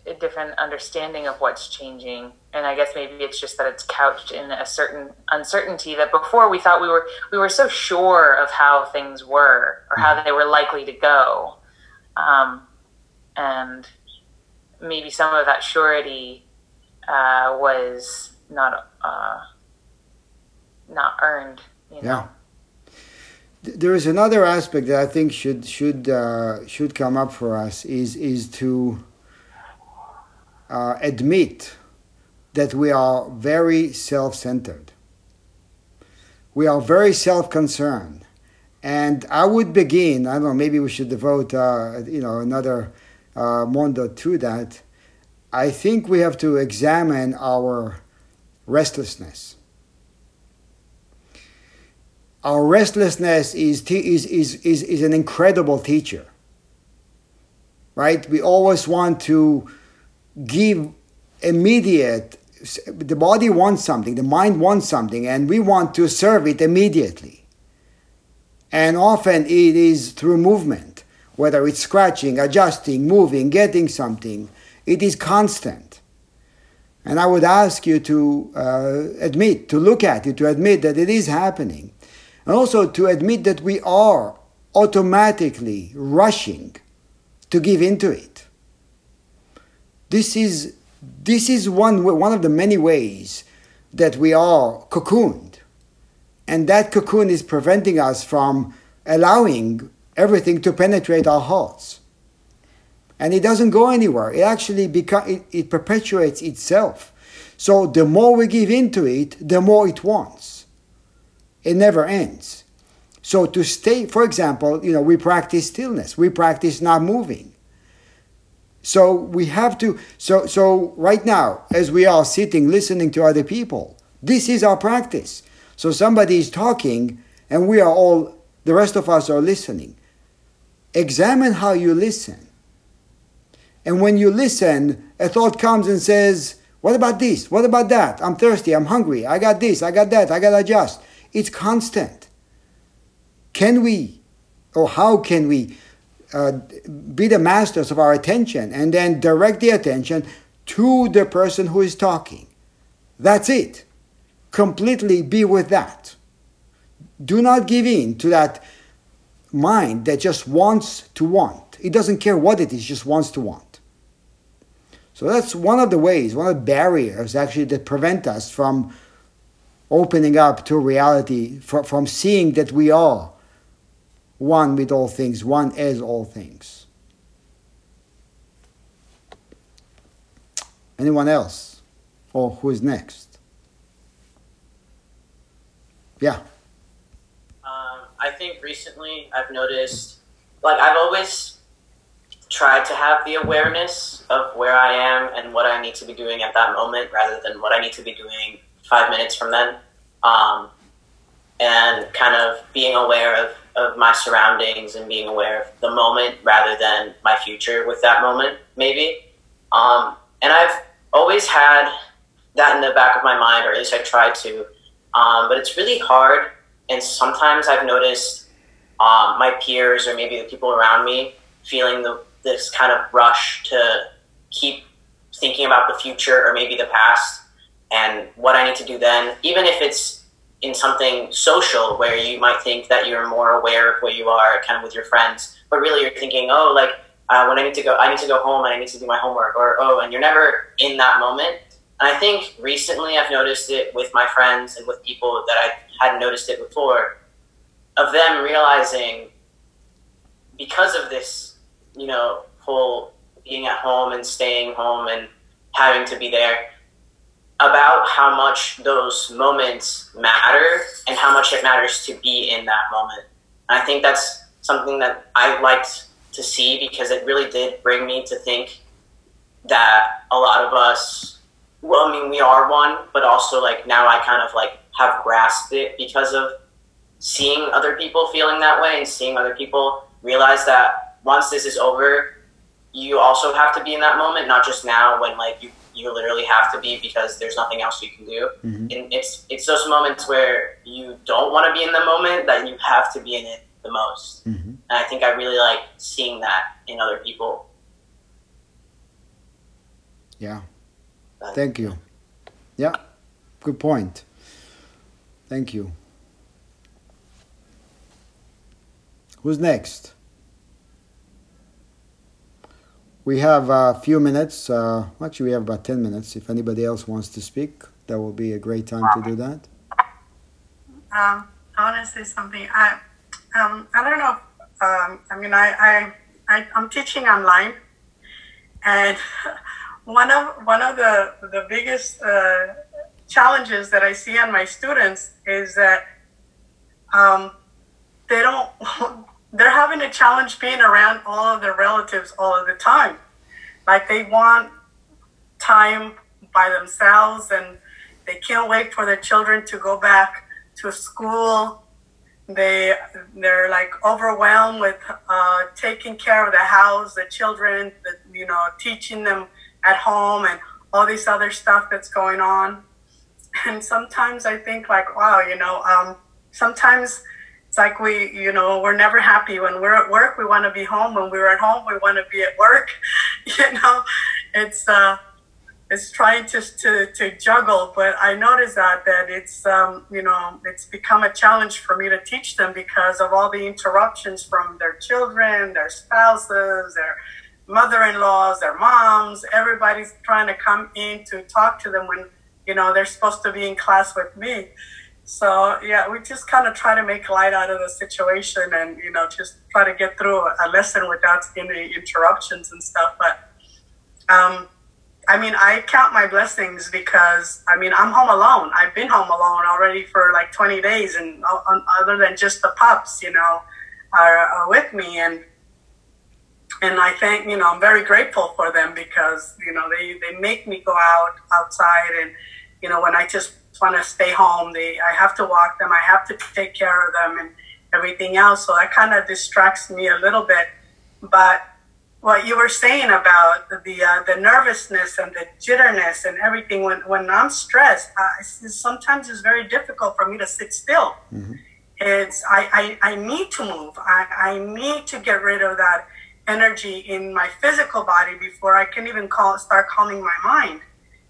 a different understanding of what's changing. And I guess maybe it's just that it's couched in a certain uncertainty that before we thought we were we were so sure of how things were or how they were likely to go, um, and maybe some of that surety uh, was not uh, not earned. You know? Yeah there is another aspect that I think should should uh, should come up for us is is to uh, admit that we are very self-centered. We are very self-concerned, and I would begin. I don't know. Maybe we should devote uh, you know another uh, mondo to that. I think we have to examine our restlessness our restlessness is, is, is, is, is an incredible teacher. Right? We always want to give immediate, the body wants something, the mind wants something, and we want to serve it immediately. And often it is through movement, whether it's scratching, adjusting, moving, getting something, it is constant. And I would ask you to uh, admit, to look at it, to admit that it is happening and also to admit that we are automatically rushing to give into it. This is, this is one, one of the many ways that we are cocooned. And that cocoon is preventing us from allowing everything to penetrate our hearts. And it doesn't go anywhere. It actually beca- it, it perpetuates itself. So the more we give into it, the more it wants. It never ends. So to stay, for example, you know, we practice stillness. We practice not moving. So we have to so so right now, as we are sitting listening to other people, this is our practice. So somebody is talking and we are all the rest of us are listening. Examine how you listen. And when you listen, a thought comes and says, What about this? What about that? I'm thirsty. I'm hungry. I got this. I got that. I got to adjust. It's constant. Can we, or how can we, uh, be the masters of our attention and then direct the attention to the person who is talking? That's it. Completely be with that. Do not give in to that mind that just wants to want. It doesn't care what it is, just wants to want. So that's one of the ways, one of the barriers actually that prevent us from opening up to reality, from seeing that we are one with all things, one as all things. Anyone else? Or who is next? Yeah. I think recently I've noticed, like, I've always tried to have the awareness of where I am and what I need to be doing at that moment rather than what I need to be doing five minutes from then. Um, and kind of being aware of, of my surroundings and being aware of the moment rather than my future with that moment, maybe. Um, and I've always had that in the back of my mind, or at least I try to. Um, but it's really hard. And sometimes I've noticed um, my peers or maybe the people around me feeling the, this kind of rush to keep thinking about the future or maybe the past and what I need to do then, even if it's in something social where you might think that you're more aware of where you are kind of with your friends, but really you're thinking, oh, like uh, when I need to go, I need to go home and I need to do my homework, or oh, and you're never in that moment. And I think recently I've noticed it with my friends and with people that I hadn't noticed it before, of them realizing because of this, you know, whole being at home and staying home and having to be there, about how much those moments matter and how much it matters to be in that moment. And I think that's something that I liked to see because it really did bring me to think that a lot of us, well, I mean, we are one, but also like now I kind of like have grasped it because of seeing other people feeling that way and seeing other people realize that once this is over, you also have to be in that moment, not just now when like you you literally have to be because there's nothing else you can do. Mm-hmm. And it's it's those moments where you don't want to be in the moment that you have to be in it the most. Mm-hmm. And I think I really like seeing that in other people. Yeah. Thank you. Yeah. Good point. Thank you. Who's next? We have a few minutes. Uh, actually, we have about 10 minutes. If anybody else wants to speak, that will be a great time to do that. Um, I want to say something. I, um, I don't know. Um, I mean, I, I, I, am teaching online, and one of one of the the biggest uh, challenges that I see on my students is that um, they don't they're having a challenge being around all of their relatives all of the time. Like they want time by themselves and they can't wait for their children to go back to school. They they're like overwhelmed with uh, taking care of the house, the children, the, you know, teaching them at home and all this other stuff that's going on. And sometimes I think like, wow, you know, um, sometimes it's like we, you know, we're never happy when we're at work. We want to be home. When we're at home, we want to be at work. you know, it's uh, it's trying to, to to juggle. But I noticed that that it's um, you know, it's become a challenge for me to teach them because of all the interruptions from their children, their spouses, their mother-in-laws, their moms. Everybody's trying to come in to talk to them when you know they're supposed to be in class with me so yeah, we just kind of try to make light out of the situation and you know just try to get through a lesson without any interruptions and stuff. But um, I mean, I count my blessings because I mean I'm home alone. I've been home alone already for like 20 days, and other than just the pups, you know, are, are with me and and I think you know I'm very grateful for them because you know they they make me go out outside and you know when I just want to stay home. They, I have to walk them. I have to take care of them and everything else. So that kind of distracts me a little bit. But what you were saying about the uh, the nervousness and the jitterness and everything when, when I'm stressed, uh, sometimes it's very difficult for me to sit still. Mm-hmm. It's I, I, I need to move. I, I need to get rid of that energy in my physical body before I can even call start calming my mind.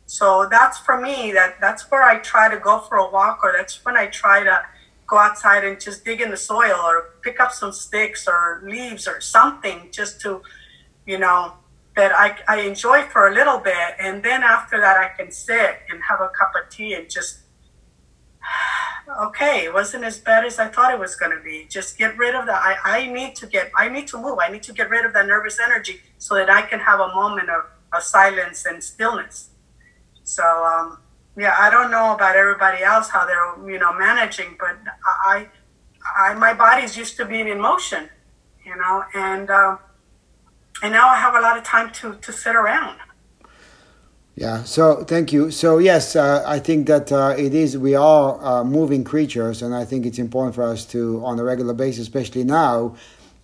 So that's for me, that that's where I try to go for a walk or that's when I try to go outside and just dig in the soil or pick up some sticks or leaves or something just to, you know, that I, I enjoy for a little bit. And then after that, I can sit and have a cup of tea and just, okay, it wasn't as bad as I thought it was going to be. Just get rid of that. I, I need to get, I need to move. I need to get rid of that nervous energy so that I can have a moment of, of silence and stillness. So um, yeah, I don't know about everybody else how they're you know managing, but I, I my body's used to being in motion, you know, and um, and now I have a lot of time to to sit around. Yeah. So thank you. So yes, uh, I think that uh, it is. We are uh, moving creatures, and I think it's important for us to, on a regular basis, especially now,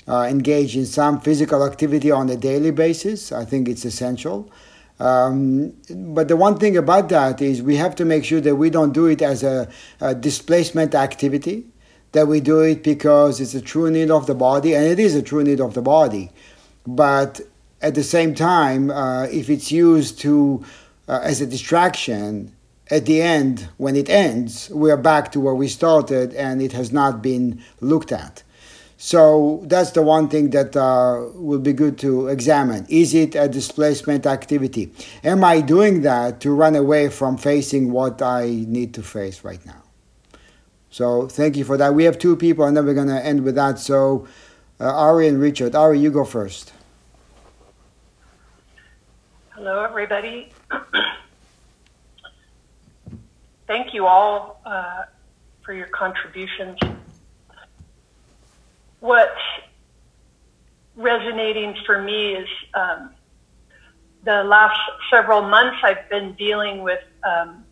uh, engage in some physical activity on a daily basis. I think it's essential. Um, but the one thing about that is we have to make sure that we don't do it as a, a, displacement activity, that we do it because it's a true need of the body, and it is a true need of the body. But at the same time, uh, if it's used to uh, as a distraction, at the end, when it ends, we are back to where we started and it has not been looked at. So that's the one thing that uh, will be good to examine. Is it a displacement activity? Am I doing that to run away from facing what I need to face right now? So thank you for that. We have two people, and then we're going to end with that. So uh, Ari and Richard. Ari, you go first. Hello, everybody. Thank you all uh, for your contributions. What's resonating for me is um, the last several months I've been dealing with um,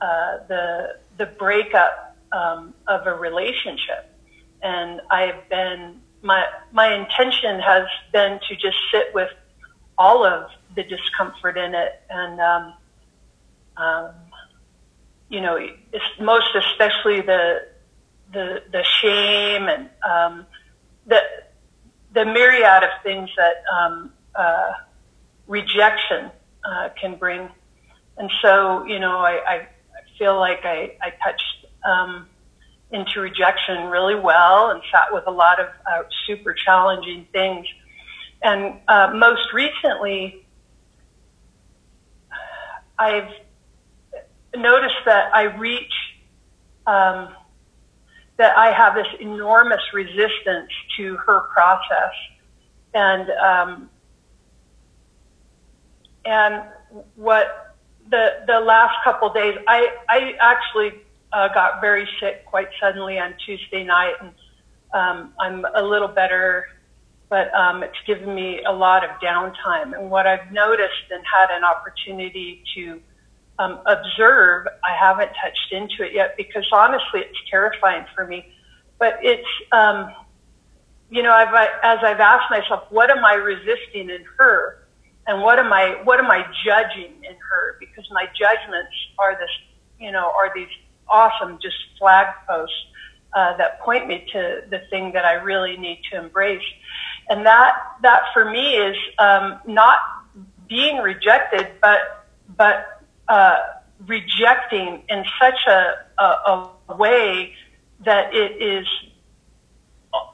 uh, the the breakup um, of a relationship, and I've been my my intention has been to just sit with all of the discomfort in it and um, um, you know most especially the the the shame and um, the the myriad of things that um, uh, rejection uh, can bring and so you know I, I feel like I, I touched um, into rejection really well and sat with a lot of uh, super challenging things. And uh, most recently, I've noticed that I reach, um, that I have this enormous resistance to her process. And, um, and what the, the last couple days, I, I actually uh, got very sick quite suddenly on Tuesday night, and um, I'm a little better, but um, it's given me a lot of downtime. And what I've noticed and had an opportunity to um, observe, I haven't touched into it yet because honestly, it's terrifying for me. But it's, um, you know, I've, as I've asked myself, what am I resisting in her? And what am I, what am I judging in her? Because my judgments are this, you know, are these awesome just flag posts uh, that point me to the thing that I really need to embrace. And that, that for me is um, not being rejected, but, but uh, rejecting in such a, a, a way that it is,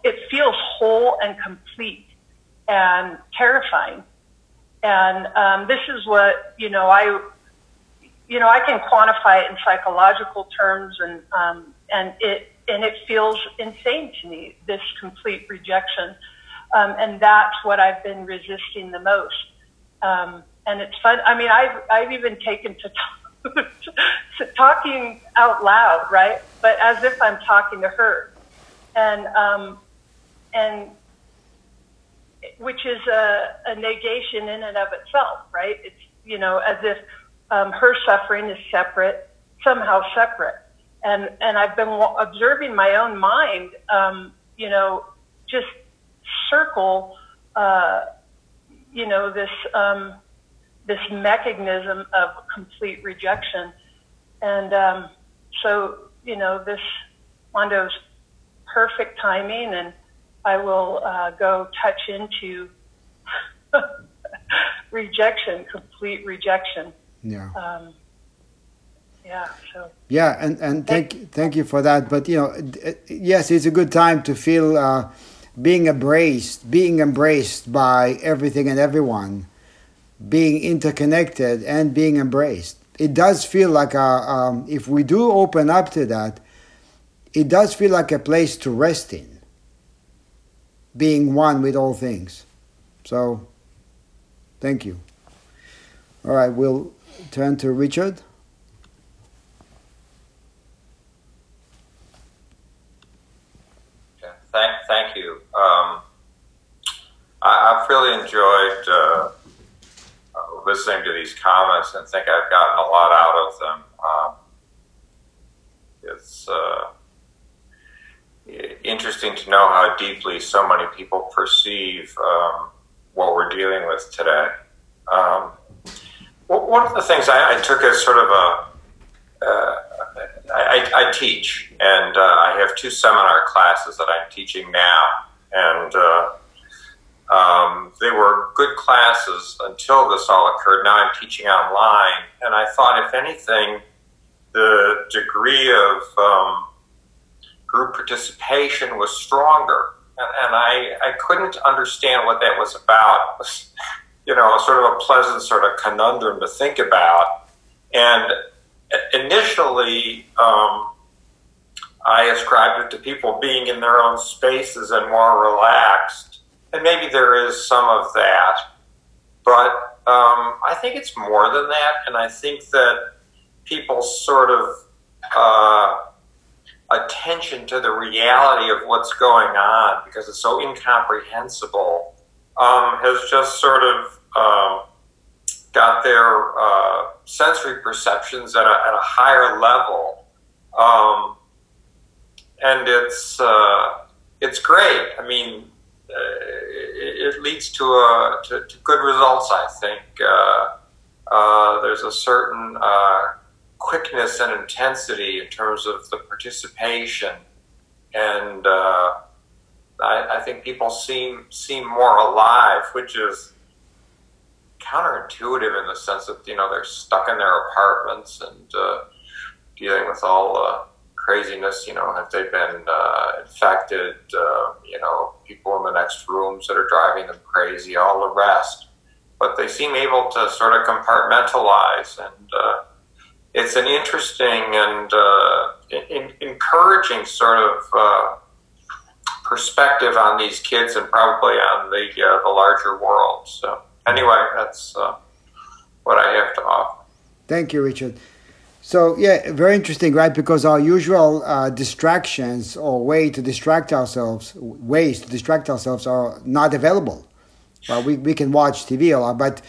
it feels whole and complete and terrifying. And um, this is what, you know, I you know, I can quantify it in psychological terms, and um, and it and it feels insane to me. This complete rejection, um, and that's what I've been resisting the most. Um, and it's fun. I mean, I've I've even taken to, to talking out loud, right? But as if I'm talking to her, and um, and which is a, a negation in and of itself, right? It's you know as if um, her suffering is separate, somehow separate. And, and I've been observing my own mind, um, you know, just circle, uh, you know, this, um, this mechanism of complete rejection. And um, so, you know, this Mondo's perfect timing, and I will uh, go touch into rejection, complete rejection. Yeah. Um, yeah. So. Yeah, and and thank thank you for that. But you know, yes, it's a good time to feel uh, being embraced, being embraced by everything and everyone, being interconnected and being embraced. It does feel like a um, if we do open up to that, it does feel like a place to rest in. Being one with all things. So, thank you. All right, we'll turn to Richard. Thank, thank you. I, have really enjoyed uh, listening to these comments and think I've gotten a lot out of them. Um, it's uh, interesting to know how deeply so many people perceive um, what we're dealing with today. Um, one of the things I, I took as sort of a uh, I, I, teach, and uh, I have two seminar classes that I'm teaching now, and uh, um, they were good classes until this all occurred. Now I'm teaching online, and I thought, if anything, the degree of um, group participation was stronger. And, and I, I couldn't understand what that was about. Was, you know, sort of a pleasant sort of conundrum to think about. And initially, um, I ascribed it to people being in their own spaces and more relaxed. And maybe there is some of that. But um, I think it's more than that. And I think that people's sort of uh, attention to the reality of what's going on because it's so incomprehensible um, has just sort of um, got their uh, sensory perceptions at a, at a higher level. Um, and it's, uh, it's great. I mean, it, it, leads to, a, to, to, good results, I think. Uh, uh, there's a certain uh, quickness and intensity in terms of the participation, and uh, I, I, think people seem seem more alive, which is counterintuitive in the sense that you know they're stuck in their apartments and uh, dealing with all the craziness. You know, have they been uh, infected? Uh, you know, people in the next rooms that are driving them crazy, all the rest. But they seem able to sort of compartmentalize and uh, it's an interesting and uh, in, encouraging sort of uh, perspective on these kids and probably on the uh, the larger world. So anyway, that's what I have to offer. Thank you, Richard. So yeah, very interesting, right? Because our usual uh, distractions or way to distract ourselves, ways to distract ourselves, are not available. Well, we we can watch TV a lot, but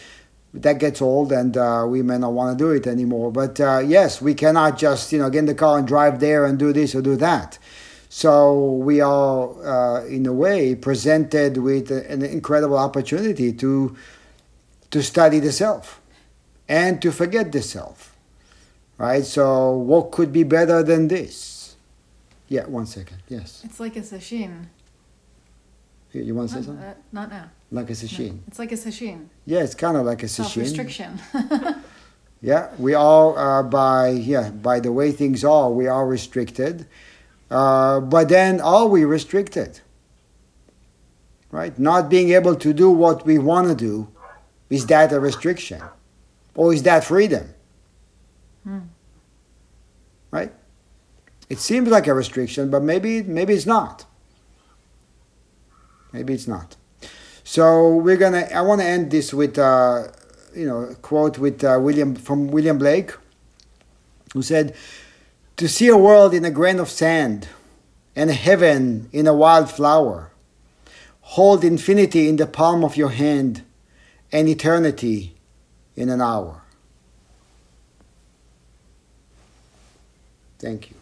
that gets old and uh, we may not want to do it anymore. But uh, yes, we cannot just you know get in the car and drive there and do this or do that. So we are uh, in a way presented with an incredible opportunity to to study the self and to forget the self. Right. So what could be better than this? Yeah. One second. Yes. It's like a sesshin. You want to say something? Uh, not now. Like a sesshin. No, it's like a sesshin. Yeah, it's kind of like a sesshin. Self-restriction. yeah, we all uh, by yeah by the way things are, we are restricted. Uh, but then are we restricted? Right? Not being able to do what we want to do, is that a restriction, or is that freedom? Hmm. Right? It seems like a restriction, but maybe maybe it's not. Maybe it's not. So we're gonna. I want to end this with, uh, you know, a quote with uh, William from William Blake, who said, "To see a world in a grain of sand, and heaven in a wild flower, hold infinity in the palm of your hand, and eternity in an hour." Thank you.